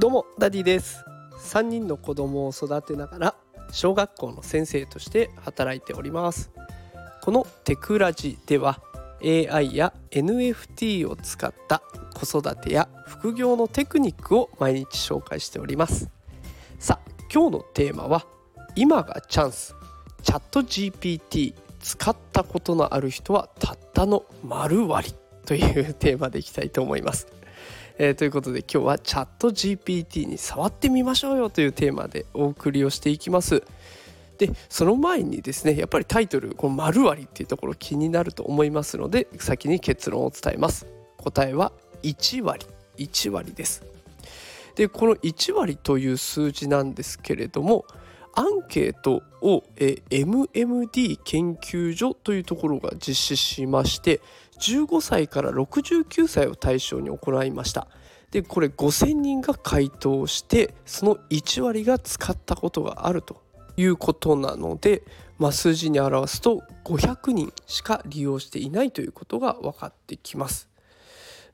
どうもダディです。3人の子供を育てながら小学校の先生として働いております。このテクラジでは AI や NFT を使った子育てや副業のテクニックを毎日紹介しております。さあ今日のテーマは今がチャンス。 ChatGPT 使ったことのある人はたったの◯割というテーマでいきたいと思います。えー、ということで今日はチャット GPT に触ってみましょうよというテーマでお送りをしていきます。でその前にですねやっぱりタイトルこの丸割りっていうところ気になると思いますので先に結論を伝えます。答えは1割。1割です。でこの1割という数字なんですけれどもアンケートを、MMD 研究所というところが実施しまして15歳から69歳を対象に行いましたでこれ5,000人が回答してその1割が使ったことがあるということなので、まあ、数字に表すと500人しか利用していないということが分かってきます。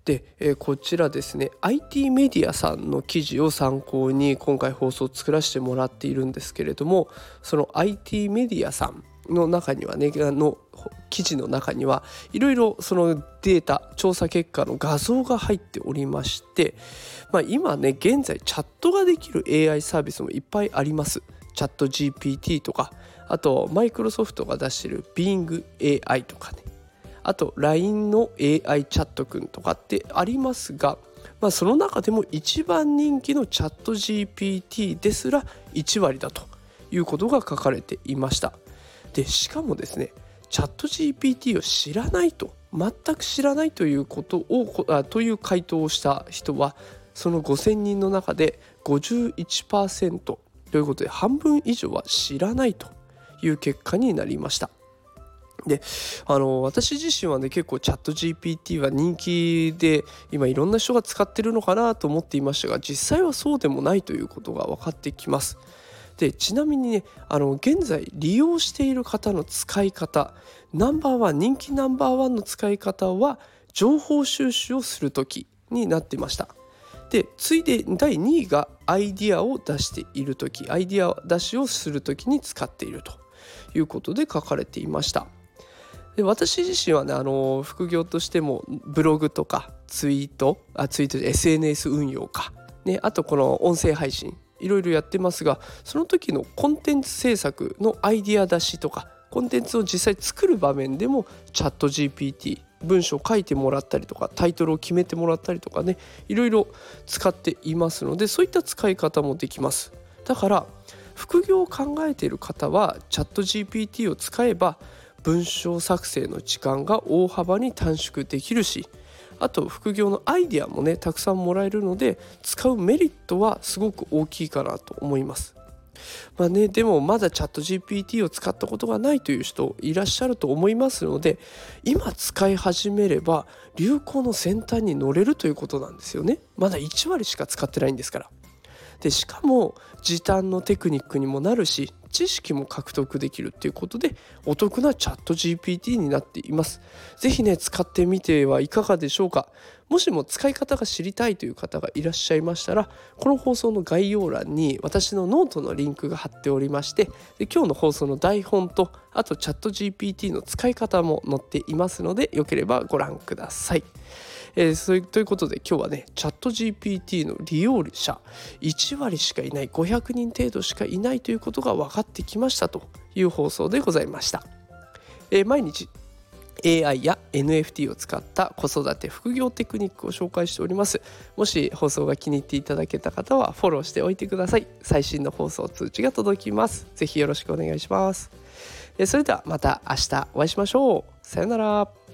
で、えー、こちらですね IT メディアさんの記事を参考に今回放送を作らせてもらっているんですけれどもその IT メディアさんの中にはねの記事の中にはいろいろそのデータ調査結果の画像が入っておりまして、まあ、今ね現在チャットができる AI サービスもいっぱいあります。チャット GPT とかあとマイクロソフトが出してる BingAI とかねあと LINE の AI チャットくんとかってありますが、まあ、その中でも一番人気のチャット GPT ですら1割だということが書かれていましたでしかもですねチャット GPT を知らないと全く知らないということをあという回答をした人はその5,000人の中で51%ということで半分以上は知らないという結果になりました。であの私自身はね結構チャット GPT は人気で今いろんな人が使ってるのかなと思っていましたが実際はそうでもないということが分かってきます。でちなみにねあの現在利用している方の使い方ナンバーワン人気ナンバーワンの使い方は情報収集をする時になってました。で次いで第2位がアイディアを出している時アイディア出しをする時に使っているということで書かれていました。で私自身はねあの副業としてもブログとかツイートあツイートで SNS 運用か、ね、あとこの音声配信いろいろやってますがその時のコンテンツ制作のアイディア出しとかコンテンツを実際作る場面でもチャット GPT 文章を書いてもらったりとかタイトルを決めてもらったりとかねいろいろ使っていますのでそういった使い方もできます。だから副業を考えている方はチャット GPT を使えば文章作成の時間が大幅に短縮できるしあと副業のアイデアもねたくさんもらえるので使うメリットはすごく大きいかなと思います。まあね、でもまだチャット GPT を使ったことがないという人いらっしゃると思いますので今使い始めれば流行の先端に乗れるということなんですよねまだ1割しか使ってないんですからでしかも時短のテクニックにもなるし知識も獲得できるっていうことでお得なチャット GPT になっています。是非ね使ってみてはいかがでしょうか。もしも使い方が知りたいという方がいらっしゃいましたらこの放送の概要欄に私のノートのリンクが貼っておりましてで今日の放送の台本とあとチャット GPT の使い方も載っていますのでよければご覧ください。えー、そういということで今日はねチャット GPT の利用者1割しかいない500人程度しかいないということが分かってきましたという放送でございました。えー、毎日 AI や NFT を使った子育て副業テクニックを紹介しております。もし放送が気に入っていただけた方はフォローしておいてください。最新の放送通知が届きます。ぜひよろしくお願いします。それではまた明日お会いしましょう。さようなら。